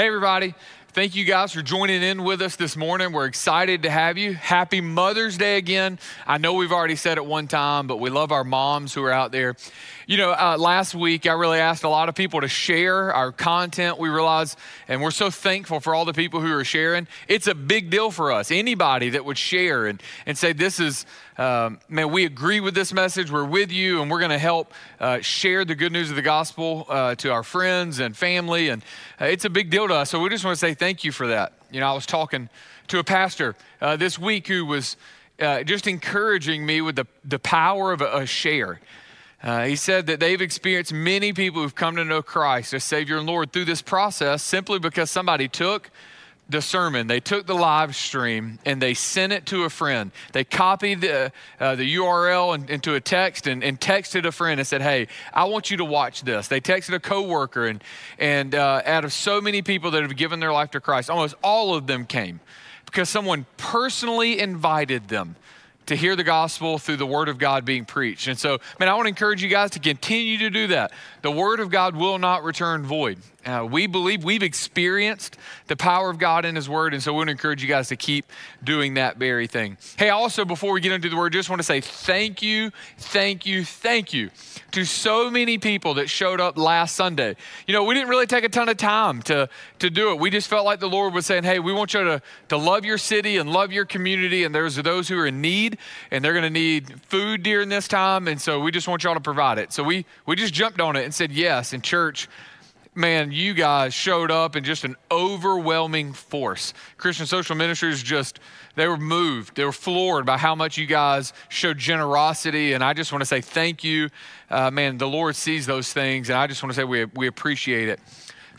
Hey, everybody. Thank you guys for joining in with us this morning. We're excited to have you. Happy Mother's Day again. I know we've already said it one time, but we love our moms who are out there. You know, uh, last week I really asked a lot of people to share our content. We realized, and we're so thankful for all the people who are sharing. It's a big deal for us. Anybody that would share and, and say, This is, um, man, we agree with this message. We're with you, and we're going to help uh, share the good news of the gospel uh, to our friends and family. And uh, it's a big deal to us. So we just want to say thank you for that. You know, I was talking to a pastor uh, this week who was uh, just encouraging me with the, the power of a, a share. Uh, he said that they've experienced many people who've come to know Christ as Savior and Lord through this process simply because somebody took the sermon, they took the live stream, and they sent it to a friend. They copied the, uh, the URL in, into a text and, and, texted a friend and said, Hey, I want you to watch this. They texted a coworker, and, and uh, out of so many people that have given their life to Christ, almost all of them came because someone personally invited them to hear the gospel through the word of God being preached. And so, man, I want to encourage you guys to continue to do that. The word of God will not return void. Uh, we believe we've experienced the power of God in His Word, and so we want to encourage you guys to keep doing that very thing. Hey, also, before we get into the Word, just want to say thank you, thank you, thank you to so many people that showed up last Sunday. You know, we didn't really take a ton of time to, to do it. We just felt like the Lord was saying, hey, we want you to, to love your city and love your community, and there's those who are in need, and they're going to need food during this time, and so we just want y'all to provide it. So we, we just jumped on it and said yes in church man, you guys showed up in just an overwhelming force. Christian Social Ministries just, they were moved. They were floored by how much you guys showed generosity. And I just want to say thank you. Uh, man, the Lord sees those things. And I just want to say we, we appreciate it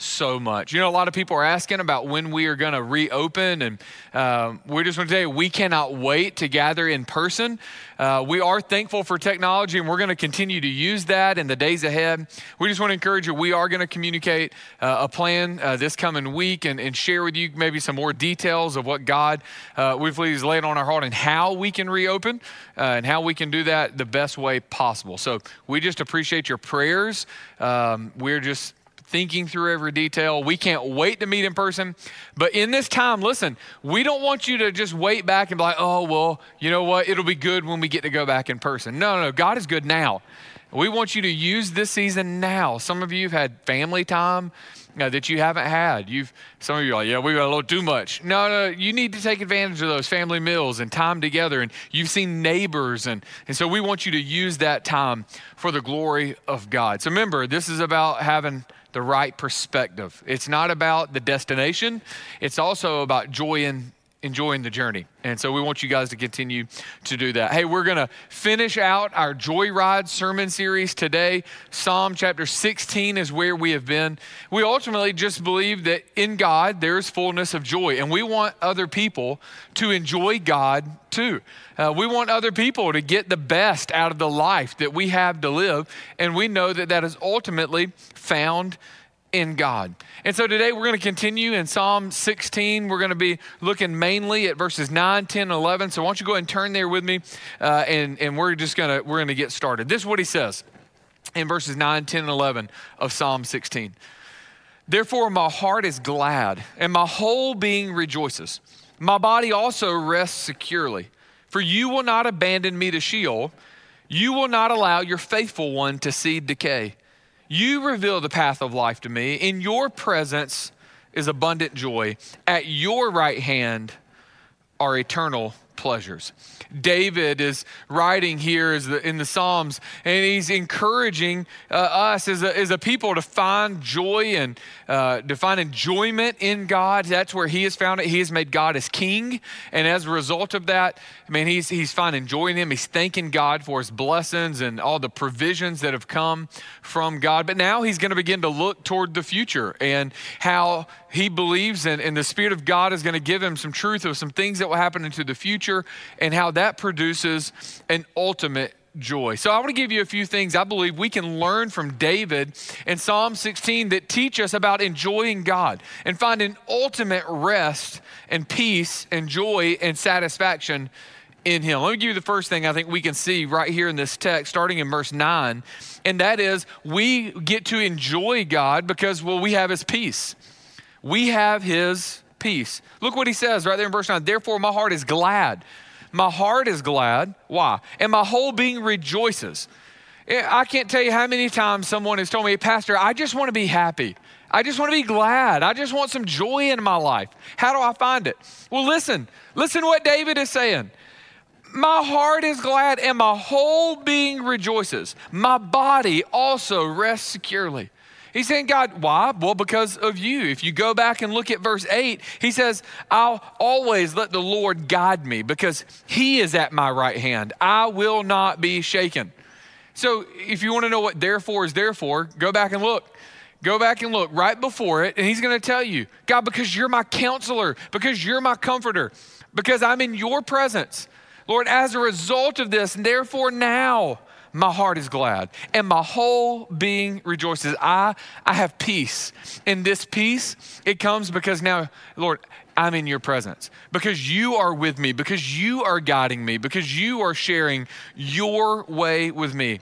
so much. You know, a lot of people are asking about when we are going to reopen, and uh, we just want to you we cannot wait to gather in person. Uh, we are thankful for technology, and we're going to continue to use that in the days ahead. We just want to encourage you. We are going to communicate uh, a plan uh, this coming week and, and, share with you maybe some more details of what God uh, we've laid on our heart and how we can reopen uh, and how we can do that the best way possible. So we just appreciate your prayers. Um, we're just thinking through every detail. We can't wait to meet in person. But in this time, listen, we don't want you to just wait back and be like, oh, well, you know what? It'll be good when we get to go back in person. No, no, no. God is good now. We want you to use this season now. Some of you have had family time uh, that you haven't had. You've some of you are like, yeah, we got a little too much. No, no, you need to take advantage of those family meals and time together. And you've seen neighbors, and and so we want you to use that time for the glory of God. So remember, this is about having the right perspective. It's not about the destination, it's also about joy in enjoying the journey. And so we want you guys to continue to do that. Hey, we're going to finish out our Joyride sermon series today. Psalm chapter 16 is where we have been. We ultimately just believe that in God there is fullness of joy, and we want other people to enjoy God too. Uh, we want other people to get the best out of the life that we have to live, and we know that that is ultimately found in God. And so today we're going to continue in Psalm 16. We're going to be looking mainly at verses 9, 10, and 11. So why don't you go and turn there with me, uh, and, and we're just going to we're going to get started. This is what he says in verses 9, 10, and 11 of Psalm 16. Therefore, my heart is glad, and my whole being rejoices. My body also rests securely, for you will not abandon me to Sheol. You will not allow your faithful one to see decay. You reveal the path of life to me. In your presence is abundant joy. At your right hand are eternal pleasures. David is writing here in the Psalms, and he's encouraging uh, us as a, as a people to find joy and uh, to find enjoyment in God. That's where he has found it. He has made God his king, and as a result of that, I mean, he's, he's finding joy in him. He's thanking God for his blessings and all the provisions that have come from God. But now he's going to begin to look toward the future and how he believes and, and the Spirit of God is going to give him some truth of some things that will happen into the future and how that produces an ultimate joy. So I want to give you a few things I believe we can learn from David in Psalm 16 that teach us about enjoying God and finding ultimate rest and peace and joy and satisfaction in him. Let me give you the first thing I think we can see right here in this text starting in verse 9 and that is we get to enjoy God because well we have his peace. We have his peace. Look what he says right there in verse 9. Therefore, my heart is glad. My heart is glad. Why? And my whole being rejoices. I can't tell you how many times someone has told me, Pastor, I just want to be happy. I just want to be glad. I just want some joy in my life. How do I find it? Well, listen, listen what David is saying. My heart is glad and my whole being rejoices. My body also rests securely. He's saying, God, why? Well, because of you. If you go back and look at verse 8, he says, I'll always let the Lord guide me because he is at my right hand. I will not be shaken. So if you want to know what therefore is therefore, go back and look. Go back and look right before it, and he's going to tell you, God, because you're my counselor, because you're my comforter, because I'm in your presence. Lord, as a result of this, and therefore now, my heart is glad and my whole being rejoices. I, I have peace. And this peace, it comes because now, Lord, I'm in your presence because you are with me, because you are guiding me, because you are sharing your way with me.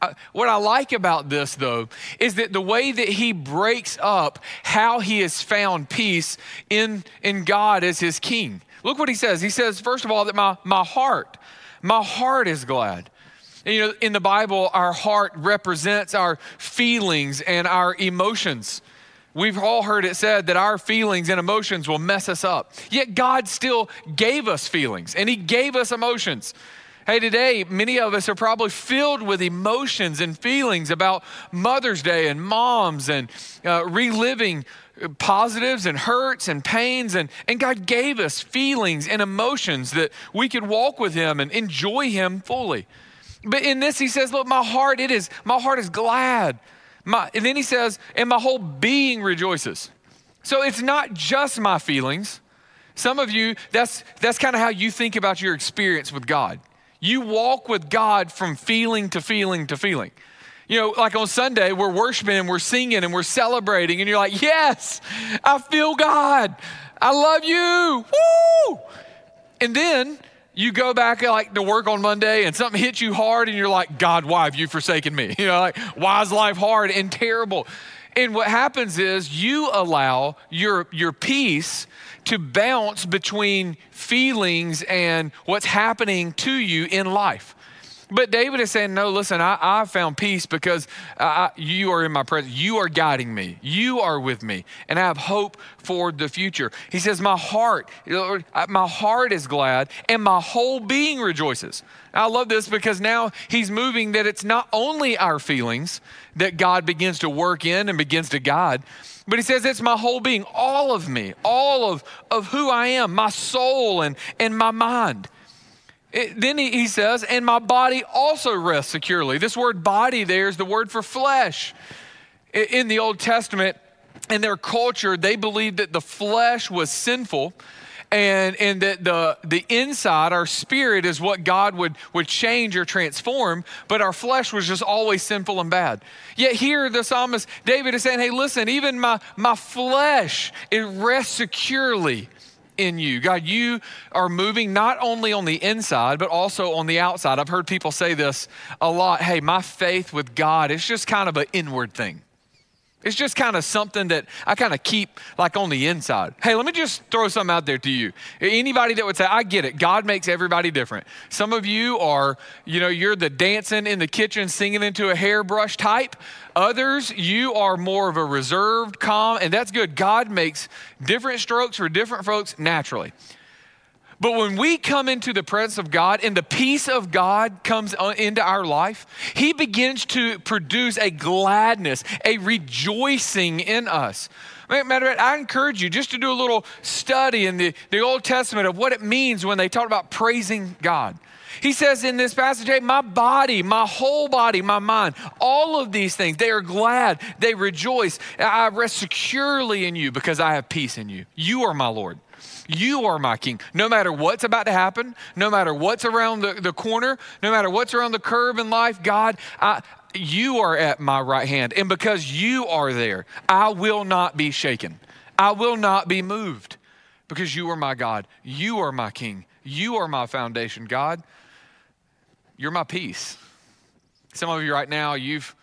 Uh, what I like about this, though, is that the way that he breaks up how he has found peace in, in God as his king. Look what he says. He says, first of all, that my, my heart, my heart is glad. And, you know, in the Bible, our heart represents our feelings and our emotions. We've all heard it said that our feelings and emotions will mess us up. Yet God still gave us feelings and He gave us emotions. Hey, today, many of us are probably filled with emotions and feelings about Mother's Day and moms and uh, reliving positives and hurts and pains. And, and God gave us feelings and emotions that we could walk with Him and enjoy Him fully. But in this, He says, Look, my heart, it is, my heart is glad. My, and then He says, and my whole being rejoices. So it's not just my feelings. Some of you, that's, that's kind of how you think about your experience with God. You walk with God from feeling to feeling to feeling. You know, like on Sunday, we're worshiping and we're singing and we're celebrating, and you're like, Yes, I feel God. I love you. Woo! And then you go back like to work on Monday and something hits you hard, and you're like, God, why have you forsaken me? You know, like, why is life hard and terrible? And what happens is you allow your, your peace to bounce between feelings and what's happening to you in life. But David is saying, No, listen, I, I found peace because I, you are in my presence. You are guiding me. You are with me. And I have hope for the future. He says, My heart, my heart is glad and my whole being rejoices. I love this because now he's moving that it's not only our feelings that God begins to work in and begins to guide, but he says it's my whole being, all of me, all of, of who I am, my soul and, and my mind. It, then he, he says, and my body also rests securely. This word body there is the word for flesh. In the Old Testament, in their culture, they believed that the flesh was sinful and, and that the, the inside, our spirit, is what God would, would change or transform, but our flesh was just always sinful and bad. Yet here, the psalmist David is saying, Hey, listen, even my, my flesh, it rests securely in you. God, you are moving not only on the inside, but also on the outside. I've heard people say this a lot. Hey, my faith with God is just kind of an inward thing. It's just kind of something that I kind of keep like on the inside. Hey, let me just throw something out there to you. Anybody that would say, I get it, God makes everybody different. Some of you are, you know, you're the dancing in the kitchen, singing into a hairbrush type. Others, you are more of a reserved, calm, and that's good. God makes different strokes for different folks naturally. But when we come into the presence of God and the peace of God comes into our life, He begins to produce a gladness, a rejoicing in us. Matter of fact, I encourage you just to do a little study in the, the Old Testament of what it means when they talk about praising God. He says in this passage, hey, my body, my whole body, my mind, all of these things, they are glad, they rejoice. I rest securely in you because I have peace in you. You are my Lord. You are my king. No matter what's about to happen, no matter what's around the, the corner, no matter what's around the curve in life, God, I, you are at my right hand. And because you are there, I will not be shaken. I will not be moved because you are my God. You are my king. You are my foundation, God. You're my peace. Some of you right now, you've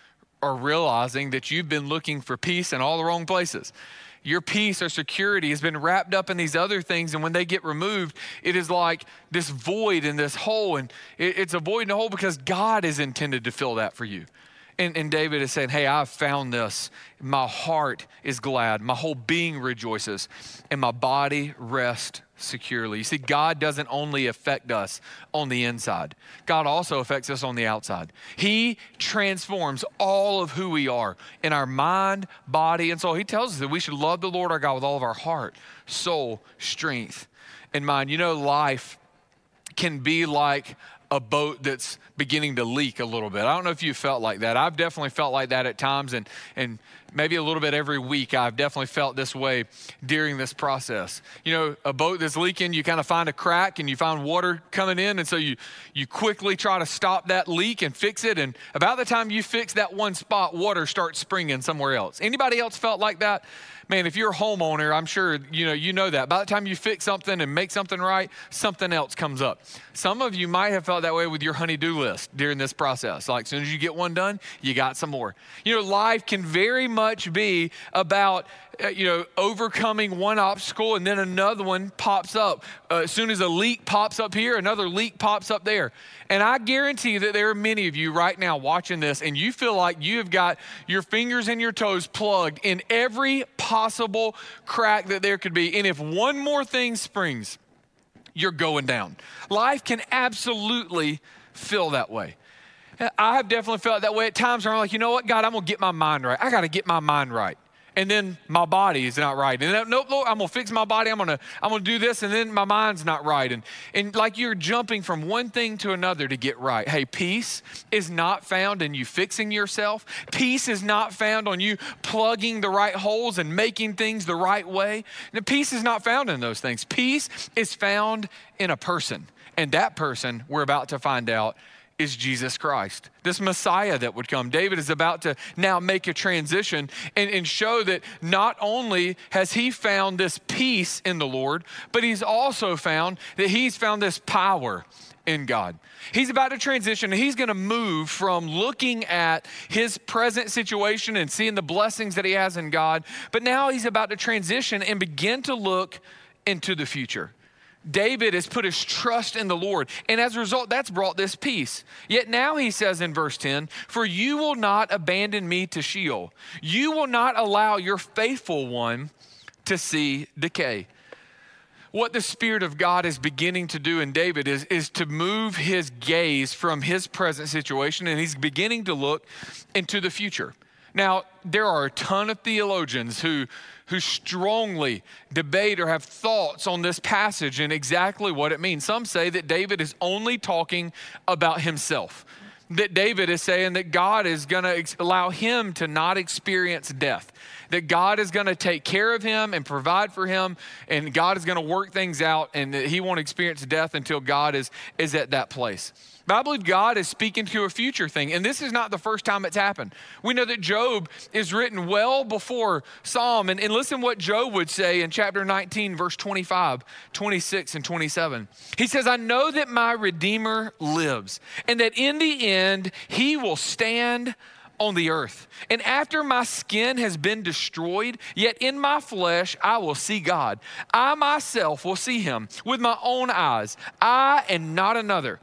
are realizing that you've been looking for peace in all the wrong places. Your peace or security has been wrapped up in these other things. And when they get removed, it is like this void and this hole. And it's a void and a hole because God is intended to fill that for you. And, and, David is saying, Hey, I've found this. My heart is glad. My whole being rejoices, and my body rests securely. You see, God doesn't only affect us on the inside, God also affects us on the outside. He transforms all of who we are in our mind, body, and soul. He tells us that we should love the Lord our God with all of our heart, soul, strength, and mind. You know, life can be like a boat that's beginning to leak a little bit. I don't know if you felt like that. I've definitely felt like that at times, and, and maybe a little bit every week. I've definitely felt this way during this process. You know, a boat that's leaking, you kind of find a crack and you find water coming in, and so you, you quickly try to stop that leak and fix it. And about the time you fix that one spot, water starts springing somewhere else. Anybody else felt like that? man, if you're a homeowner, I'm sure you know you know that. By the time you fix something and make something right, something else comes up. Some of you might have felt that way with your honey-do list during this process. Like as soon as you get one done, you got some more. You know, life can very much be about uh, you know, overcoming one obstacle and then another one pops up. Uh, as soon as a leak pops up here, another leak pops up there. And I guarantee that there are many of you right now watching this and you feel like you have got your fingers and your toes plugged in every possible crack that there could be. And if one more thing springs, you're going down. Life can absolutely feel that way. I have definitely felt that way at times where I'm like, you know what, God, I'm gonna get my mind right. I gotta get my mind right and then my body is not right. And then, nope, Lord, I'm gonna fix my body. I'm gonna, I'm gonna do this, and then my mind's not right. And and like you're jumping from one thing to another to get right. Hey, peace is not found in you fixing yourself. Peace is not found on you plugging the right holes and making things the right way. And peace is not found in those things. Peace is found in a person. And that person, we're about to find out, is Jesus Christ, this Messiah that would come. David is about to now make a transition and, and, show that not only has he found this peace in the Lord, but he's also found that he's found this power in God. He's about to transition and he's going to move from looking at his present situation and seeing the blessings that he has in God, but now he's about to transition and begin to look into the future. David has put his trust in the Lord. And as a result, that's brought this peace. Yet now he says in verse 10 For you will not abandon me to Sheol, you will not allow your faithful one to see decay. What the Spirit of God is beginning to do in David is, is to move his gaze from his present situation and he's beginning to look into the future. Now, there are a ton of theologians who who strongly debate or have thoughts on this passage and exactly what it means. Some say that David is only talking about himself. That David is saying that God is going to allow him to not experience death, that God is going to take care of him and provide for him, and God is going to work things out, and that he won't experience death until God is, is at that place. But I believe God is speaking to a future thing. And this is not the first time it's happened. We know that Job is written well before Psalm. And, and listen what Job would say in chapter 19, verse 25, 26, and 27. He says, I know that my Redeemer lives, and that in the end he will stand on the earth. And after my skin has been destroyed, yet in my flesh I will see God. I myself will see him with my own eyes, I and not another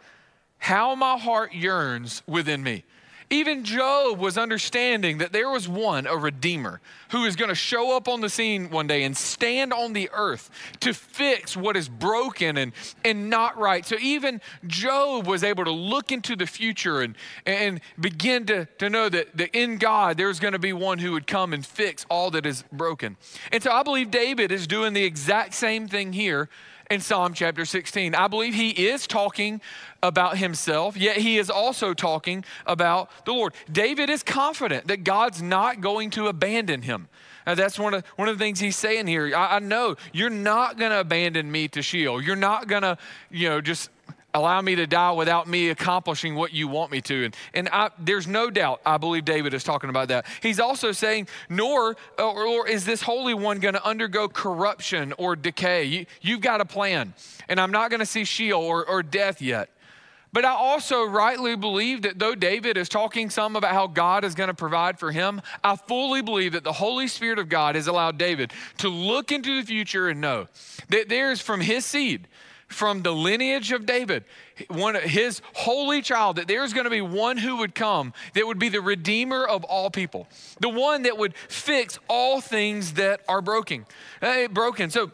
how my heart yearns within me. Even Job was understanding that there was one, a redeemer, who is going to show up on the scene one day and stand on the earth to fix what is broken and, and not right. So even Job was able to look into the future and, and begin to, to know that, that in God there's going to be one who would come and fix all that is broken. And so I believe David is doing the exact same thing here in Psalm chapter 16. I believe he is talking about himself, yet he is also talking about the Lord. David is confident that God's not going to abandon him. Now, that's one of, one of the things he's saying here. I, I know you're not going to abandon me to Sheol. You're not going to, you know, just allow me to die without me accomplishing what you want me to. And, and I, there's no doubt, I believe David is talking about that. He's also saying, nor or, or is this Holy One going to undergo corruption or decay. You, you've got a plan, and I'm not going to see Sheol or, or death yet. But I also rightly believe that though David is talking some about how God is going to provide for him, I fully believe that the Holy Spirit of God has allowed David to look into the future and know that there is from his seed, from the lineage of David, one his holy child, that there's going to be one who would come that would be the redeemer of all people, the one that would fix all things that are broken. Broken. So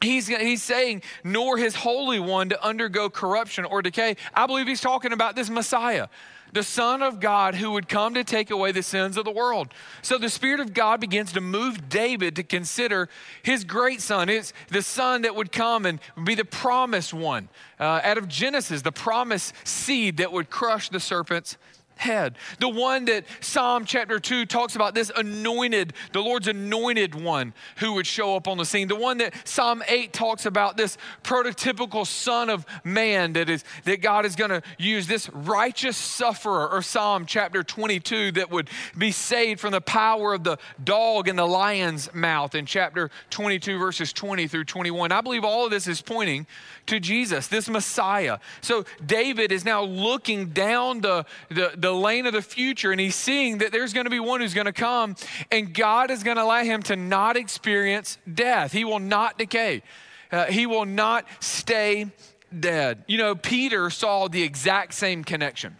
He's, he's saying, nor his Holy One to undergo corruption or decay. I believe he's talking about this Messiah, the Son of God who would come to take away the sins of the world. So the Spirit of God begins to move David to consider his great son, his, the son that would come and be the promised one. Uh, out of Genesis, the promised seed that would crush the serpent's head. The one that Psalm chapter 2 talks about this anointed, the Lord's anointed one who would show up on the scene. The one that Psalm 8 talks about this prototypical son of man that is that God is going to use this righteous sufferer or Psalm chapter 22 that would be saved from the power of the dog and the lion's mouth in chapter 22 verses 20 through 21. I believe all of this is pointing to Jesus, this Messiah. So David is now looking down the, the, the lane of the future and he's seeing that there's going to be one who's going to come and God is going to allow him to not experience death. He will not decay, uh, he will not stay dead. You know, Peter saw the exact same connection.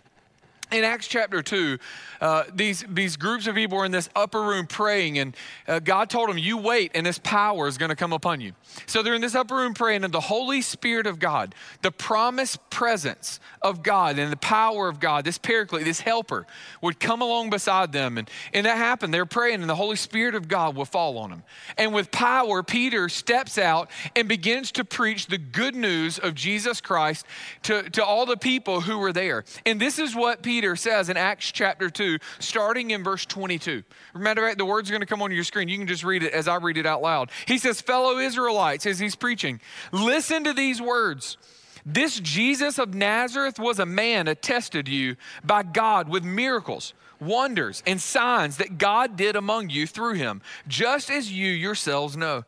In Acts chapter 2, uh, these, these groups of people were in this upper room praying, and uh, God told them, You wait, and this power is going to come upon you. So they're in this upper room praying, and the Holy Spirit of God, the promised presence of God and the power of God, this paraclete, this helper, would come along beside them. And, and that happened. They're praying, and the Holy Spirit of God will fall on them. And with power, Peter steps out and begins to preach the good news of Jesus Christ to, to all the people who were there. And this is what Peter says in Acts chapter 2 starting in verse 22. Remember, the word's are going to come on your screen. You can just read it as I read it out loud. He says, Fellow Israelites, as he's preaching, listen to these words. This Jesus of Nazareth was a man attested you by God with miracles, wonders, and signs that God did among you through him, just as you yourselves know.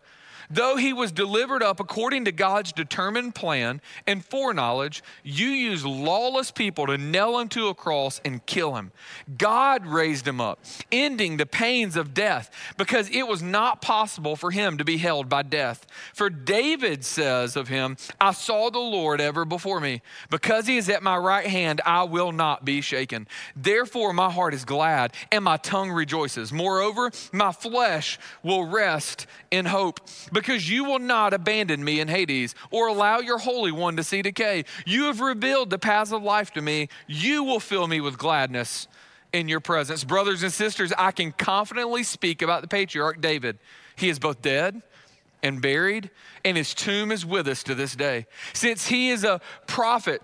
Though he was delivered up according to God's determined plan and foreknowledge, you used lawless people to nail him to a cross and kill him. God raised him up, ending the pains of death, because it was not possible for him to be held by death. For David says of him, I saw the Lord ever before me. Because he is at my right hand, I will not be shaken. Therefore, my heart is glad and my tongue rejoices. Moreover, my flesh will rest in hope because you will not abandon me in Hades or allow your Holy One to see decay. You have revealed the paths of life to me. You will fill me with gladness in your presence. Brothers and sisters, I can confidently speak about the patriarch David. He is both dead and buried, and his tomb is with us to this day. Since he is a prophet,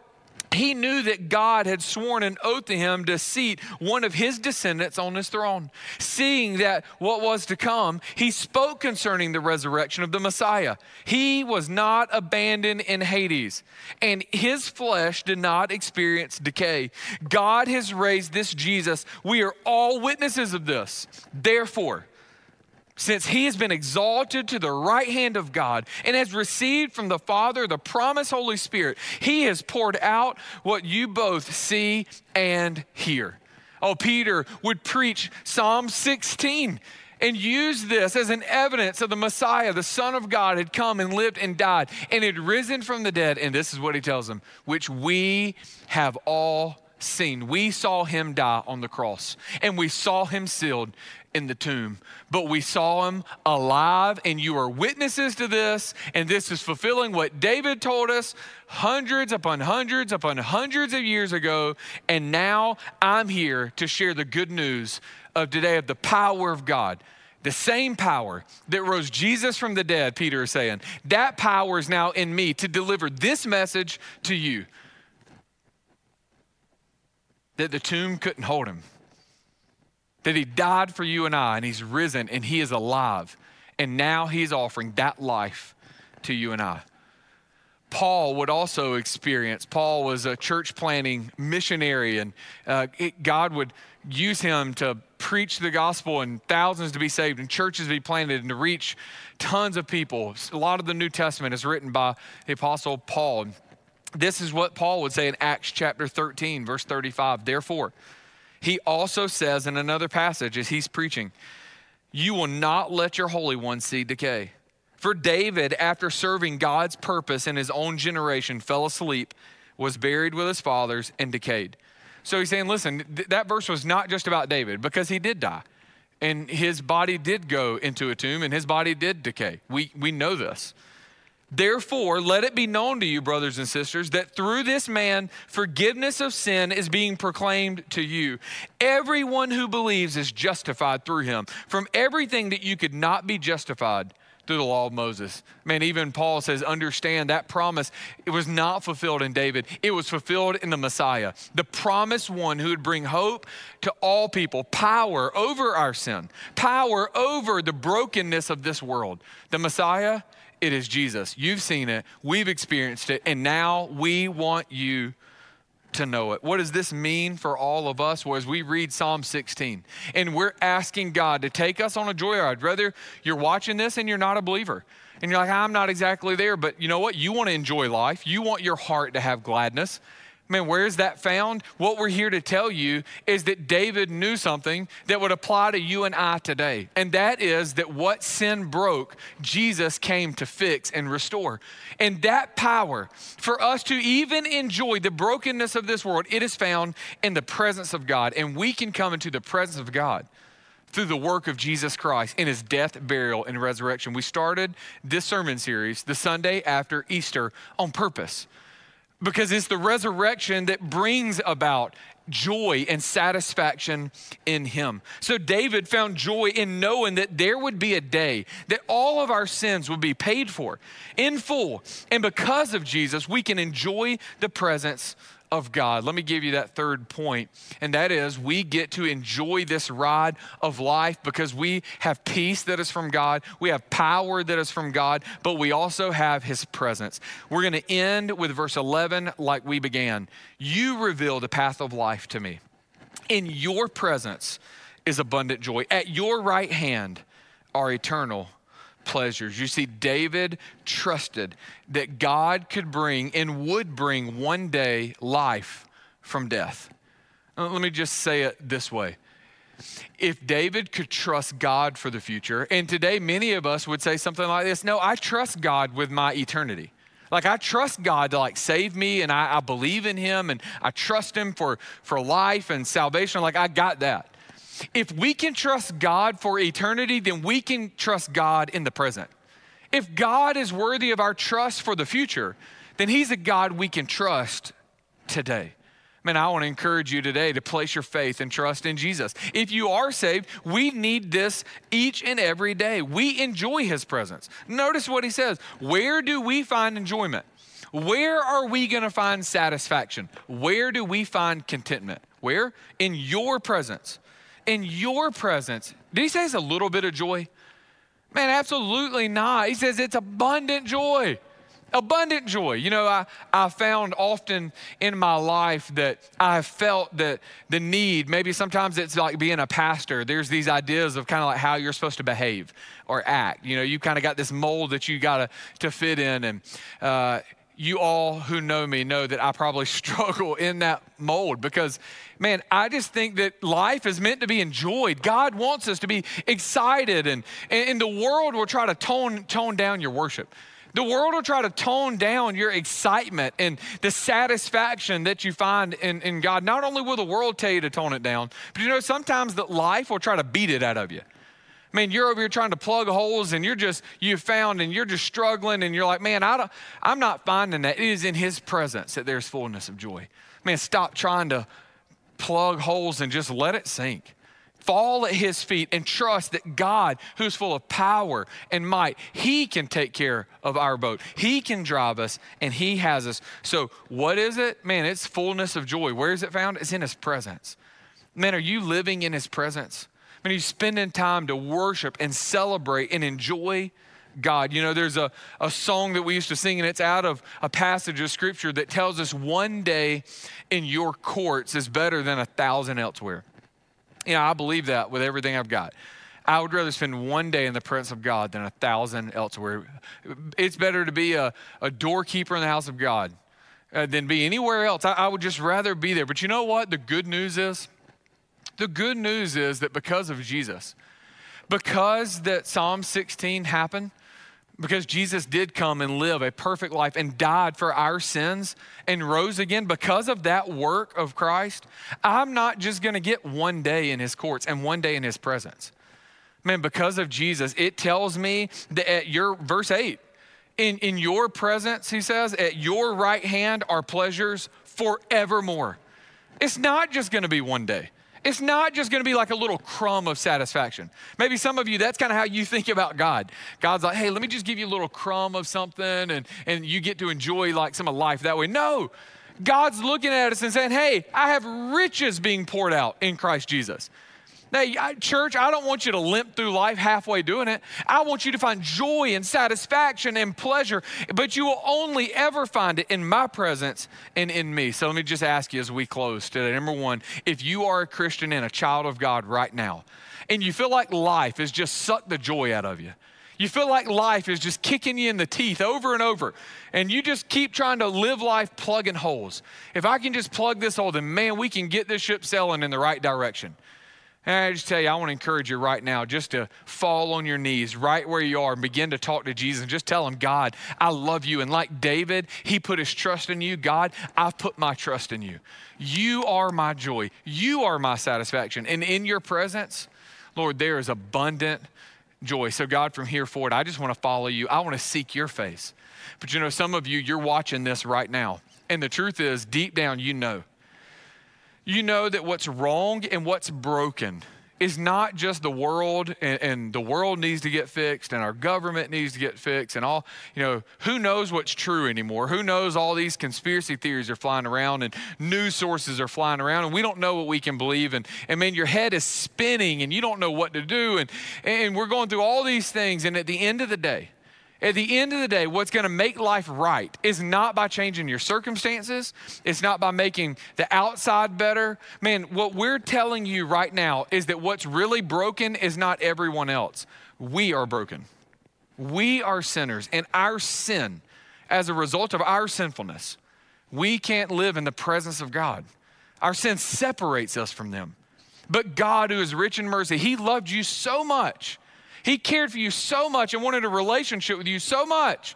he knew that God had sworn an oath to him to seat one of his descendants on his throne. Seeing that what was to come, he spoke concerning the resurrection of the Messiah. He was not abandoned in Hades, and his flesh did not experience decay. God has raised this Jesus. We are all witnesses of this. Therefore, since he has been exalted to the right hand of God and has received from the Father the promised Holy Spirit, he has poured out what you both see and hear. Oh, Peter would preach Psalm 16 and use this as an evidence of the Messiah, the Son of God, had come and lived and died and had risen from the dead. And this is what he tells them, which we have all seen. We saw him die on the cross and we saw him sealed in the tomb, but we saw him alive, and you are witnesses to this. And this is fulfilling what David told us hundreds upon hundreds upon hundreds of years ago. And now I'm here to share the good news of today of the power of God. The same power that rose Jesus from the dead, Peter is saying, that power is now in me to deliver this message to you that the tomb couldn't hold him that he died for you and I, and he's risen, and he is alive. And now he's offering that life to you and I. Paul would also experience. Paul was a church planting missionary, and uh, it, God would use him to preach the gospel and thousands to be saved and churches to be planted and to reach tons of people. A lot of the New Testament is written by the Apostle Paul. This is what Paul would say in Acts chapter 13, verse 35. Therefore, he also says in another passage as he's preaching, You will not let your Holy One see decay. For David, after serving God's purpose in his own generation, fell asleep, was buried with his fathers, and decayed. So he's saying, listen, th- that verse was not just about David because he did die. And his body did go into a tomb and his body did decay. We, we know this. Therefore, let it be known to you, brothers and sisters, that through this man, forgiveness of sin is being proclaimed to you. Everyone who believes is justified through him from everything that you could not be justified through the law of Moses. Man, even Paul says, understand that promise, it was not fulfilled in David, it was fulfilled in the Messiah, the promised one who would bring hope to all people, power over our sin, power over the brokenness of this world. The Messiah, it is Jesus. You've seen it, we've experienced it, and now we want you to know it. What does this mean for all of us? Well, as we read Psalm 16, and we're asking God to take us on a joyride, whether you're watching this and you're not a believer, and you're like, I'm not exactly there, but you know what? You want to enjoy life, you want your heart to have gladness. Man, where is that found? What we're here to tell you is that David knew something that would apply to you and I today. And that is that what sin broke, Jesus came to fix and restore. And that power for us to even enjoy the brokenness of this world, it is found in the presence of God. And we can come into the presence of God through the work of Jesus Christ in his death, burial, and resurrection. We started this sermon series the Sunday after Easter on purpose because it's the resurrection that brings about joy and satisfaction in him. So David found joy in knowing that there would be a day that all of our sins would be paid for in full. And because of Jesus, we can enjoy the presence of God. Let me give you that third point, and that is we get to enjoy this ride of life because we have peace that is from God, we have power that is from God, but we also have His presence. We're going to end with verse 11 like we began. You reveal the path of life to me. In your presence is abundant joy. At your right hand are eternal pleasures. You see, David trusted that God could bring and would bring one day life from death. Uh, let me just say it this way. If David could trust God for the future, and today many of us would say something like this No, I trust God with my eternity. Like I trust God to like save me and I, I believe in him and I trust him for, for life and salvation. Like I got that. If we can trust God for eternity, then we can trust God in the present. If God is worthy of our trust for the future, then He's a God we can trust today. Man, I want to encourage you today to place your faith and trust in Jesus. If you are saved, we need this each and every day. We enjoy His presence. Notice what He says Where do we find enjoyment? Where are we going to find satisfaction? Where do we find contentment? Where? In your presence in your presence. Did he say it's a little bit of joy? Man, absolutely not. He says it's abundant joy. Abundant joy. You know, I, I found often in my life that I felt that the need, maybe sometimes it's like being a pastor, there's these ideas of kind of like how you're supposed to behave or act. You know, you kind of got this mold that you got to fit in. And uh, you all who know me know that I probably struggle in that mold because, man, I just think that life is meant to be enjoyed. God wants us to be excited, and, and the world will try to tone, tone down your worship. The world will try to tone down your excitement and the satisfaction that you find in, in God. Not only will the world tell you to tone it down, but you know, sometimes that life will try to beat it out of you. Man, you're over here trying to plug holes and you're just, you found and you're just struggling and you're like, man, I don't, I'm not finding that. It is in His presence that there's fullness of joy. Man, stop trying to plug holes and just let it sink. Fall at His feet and trust that God, who's full of power and might, He can take care of our boat. He can drive us and He has us. So, what is it? Man, it's fullness of joy. Where is it found? It's in His presence. Man, are you living in His presence? When he's spending time to worship and celebrate and enjoy God. You know, there's a, a song that we used to sing, and it's out of a passage of scripture that tells us one day in your courts is better than a thousand elsewhere. You know, I believe that with everything I've got. I would rather spend one day in the presence of God than a thousand elsewhere. It's better to be a, a doorkeeper in the house of God uh, than be anywhere else. I, I would just rather be there. But you know what? The good news is? The good news is that because of Jesus, because that Psalm 16 happened, because Jesus did come and live a perfect life and died for our sins and rose again because of that work of Christ, I'm not just going to get one day in his courts and one day in his presence. Man, because of Jesus, it tells me that at your verse 8, in, in your presence, he says, at your right hand are pleasures forevermore. It's not just going to be one day. It's not just to be like a little crumb of satisfaction. Maybe some of you, that's kind of how you think about God. God's like, hey, let me just give you a little crumb of something and, and you get to enjoy like some of life that way. No, God's looking at us and saying, hey, I have riches being poured out in Christ Jesus. Now, church, I don't want you to limp through life halfway doing it. I want you to find joy and satisfaction and pleasure, but you will only ever find it in my presence and in me. So let me just ask you as we close today. Number one, if you are a Christian and a child of God right now, and you feel like life has just sucked the joy out of you, you feel like life is just kicking you in the teeth over and over, and you just keep trying to live life plugging holes. If I can just plug this hole, then man, we can get this ship sailing in the right direction. And I just tell you, I want to encourage you right now just to fall on your knees right where you are and begin to talk to Jesus and just tell him, God, I love you. And like David, he put his trust in you. God, I've put my trust in you. You are my joy. You are my satisfaction. And in your presence, Lord, there is abundant joy. So, God, from here forward, I just want to follow you. I want to seek your face. But you know, some of you, you're watching this right now. And the truth is, deep down, you know you know that what's wrong and what's broken is not just the world and, and, the world needs to get fixed and our government needs to get fixed and all you know who knows what's true anymore? Who knows all these conspiracy theories are flying around and news sources are flying around and we don't know what we can believe and and man your head is spinning and you don't know what to do and and we're going through all these things and at the end of the day at the end of the day, what's going to make life right is not by changing your circumstances. It's not by making the outside better. Man, what we're telling you right now is that what's really broken is not everyone else. We are broken. We are sinners, and our sin, as a result of our sinfulness, we can't live in the presence of God. Our sin separates us from them. But God, who is rich in mercy, He loved you so much he cared for you so much and wanted a relationship with you so much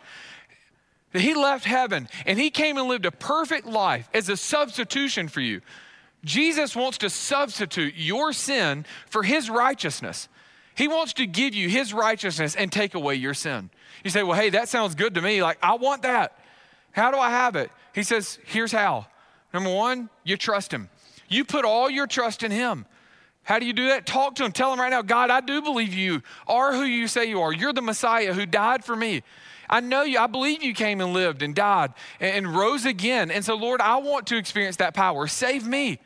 that he left heaven and he came and lived a perfect life as a substitution for you. Jesus wants to substitute your sin for his righteousness. He wants to give you his righteousness and take away your sin. You say, Well, hey, that sounds good to me. Like, I want that. How do I have it? He says, Here's how. Number one, you trust him. You put all your trust in him. How do you do that? Talk to him. Tell him right now, God, I do believe you are who you say you are. You're the Messiah who died for me. I know you. I believe you came and lived and died and, rose again. And so, Lord, I want to experience that power. Save me.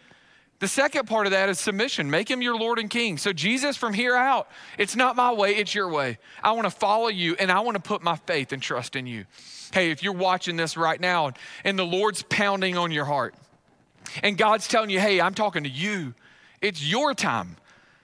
The second part of that is submission. Make him your Lord and King. So, Jesus, from here out, it's not my way, it's your way. I want to follow you and I want to put my faith and trust in you. Hey, if you're watching this right now and the Lord's pounding on your heart and God's telling you, hey, I'm talking to you. It's your time.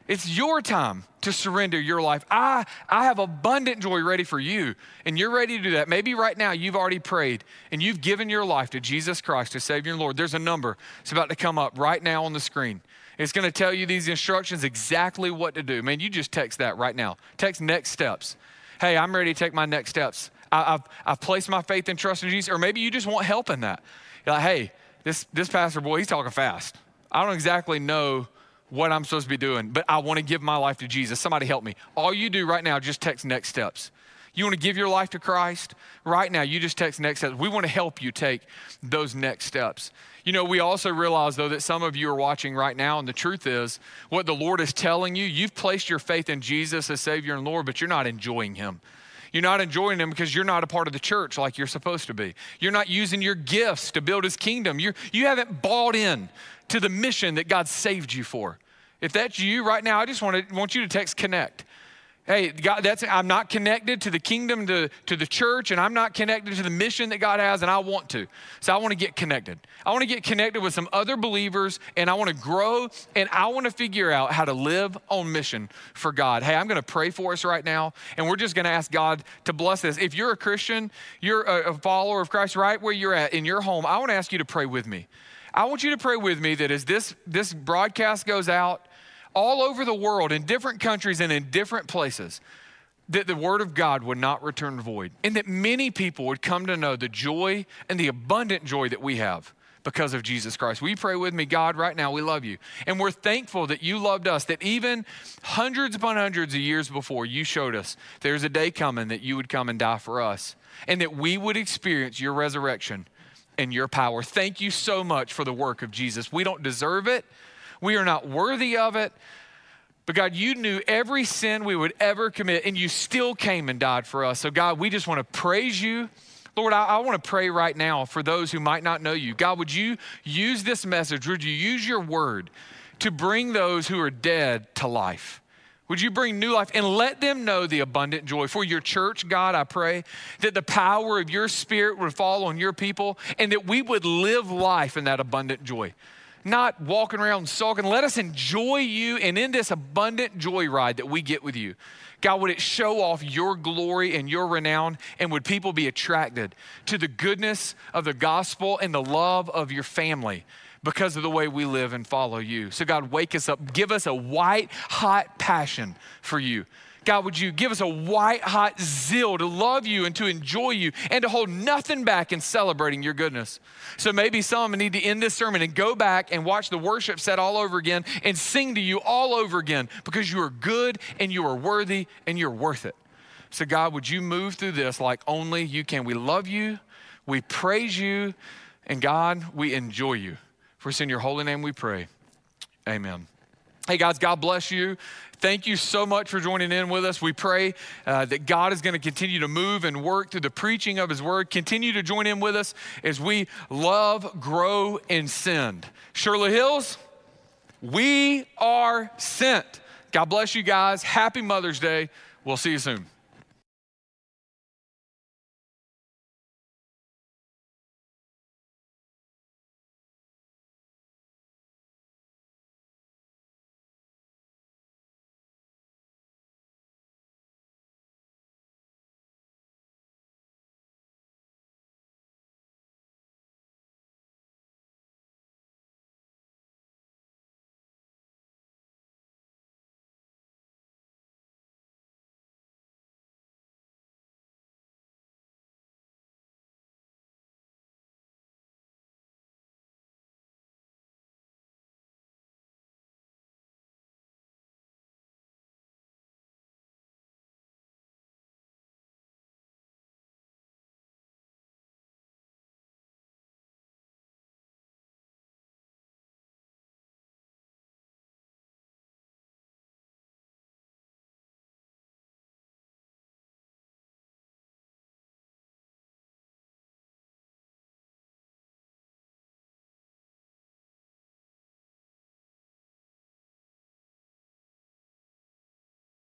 It's your time to surrender your life. I, I have abundant joy ready for you, and you're ready to do that. Maybe right now you've already prayed and you've given your life to Jesus Christ to save your Lord. There's a number. It's about to come up right now on the screen. It's going to tell you these instructions exactly what to do. Man, you just text that right now. Text next steps. Hey, I'm ready to take my next steps. I, have I've placed my faith and trust in Jesus. Or maybe you just want help in that. You're like, hey, this, this pastor boy, he's talking fast. I don't exactly know what I'm supposed to be doing, but I want to give my life to Jesus. Somebody help me. All you do right now, just text next steps. You want to give your life to Christ? Right now, you just text next steps. We want to help you take those next steps. You know, we also realize, though, that some of you are watching right now, and the truth is, what the Lord is telling you, you've placed your faith in Jesus as Savior and Lord, but you're not enjoying Him. You're not enjoying Him because you're not a part of the church like you're supposed to be. You're not using your gifts to build His kingdom. You're, you haven't bought in to the mission that God saved you for. If that's you right now, I just want, to, want you to text connect. Hey, God, that's I'm not connected to the kingdom, to, to the church, and I'm not connected to the mission that God has, and I want to. So I want to get connected. I want to get connected with some other believers, and I want to grow, and I want to figure out how to live on mission for God. Hey, I'm going to pray for us right now, and we're just going to ask God to bless this. If you're a Christian, you're a, follower of Christ, right where you're at in your home, I want to ask you to pray with me. I want you to pray with me that as this, this broadcast goes out, all over the world, in different countries and in different places, that the word of God would not return void, and that many people would come to know the joy and the abundant joy that we have because of Jesus Christ. We pray with me? God, right now, we love you. And we're thankful that you loved us, that even hundreds upon hundreds of years before, you showed us there's a day coming that you would come and die for us, and that we would experience your resurrection and your power. Thank you so much for the work of Jesus. We don't deserve it, we are not worthy of it. But God, you knew every sin we would ever commit, and you still came and died for us. So, God, we just want to praise you. Lord, I, I, want to pray right now for those who might not know you. God, would you use this message? Would you use your word to bring those who are dead to life? Would you bring new life and let them know the abundant joy? For your church, God, I pray that the power of your spirit would fall on your people and that we would live life in that abundant joy not walking around sulking. Let us enjoy you and in this abundant joy ride that we get with you. God, would it show off your glory and your renown? And would people be attracted to the goodness of the gospel and the love of your family because of the way we live and follow you? So, God, wake us up. Give us a white hot passion for you. God, would you give us a white hot zeal to love you and to enjoy you and to hold nothing back in celebrating your goodness? So maybe some need to end this sermon and go back and watch the worship set all over again and sing to you all over again because you are good and you are worthy and you're worth it. So, God, would you move through this like only you can? We love you, we praise you, and God, we enjoy you. For it's in your holy name we pray. Amen. Hey, guys, God bless you. Thank you so much for joining in with us. We pray uh, that God is going to continue to move and work through the preaching of His Word. Continue to join in with us as we love, grow, and send. Shirley Hills, we are sent. God bless you guys. Happy Mother's Day. We'll see you soon.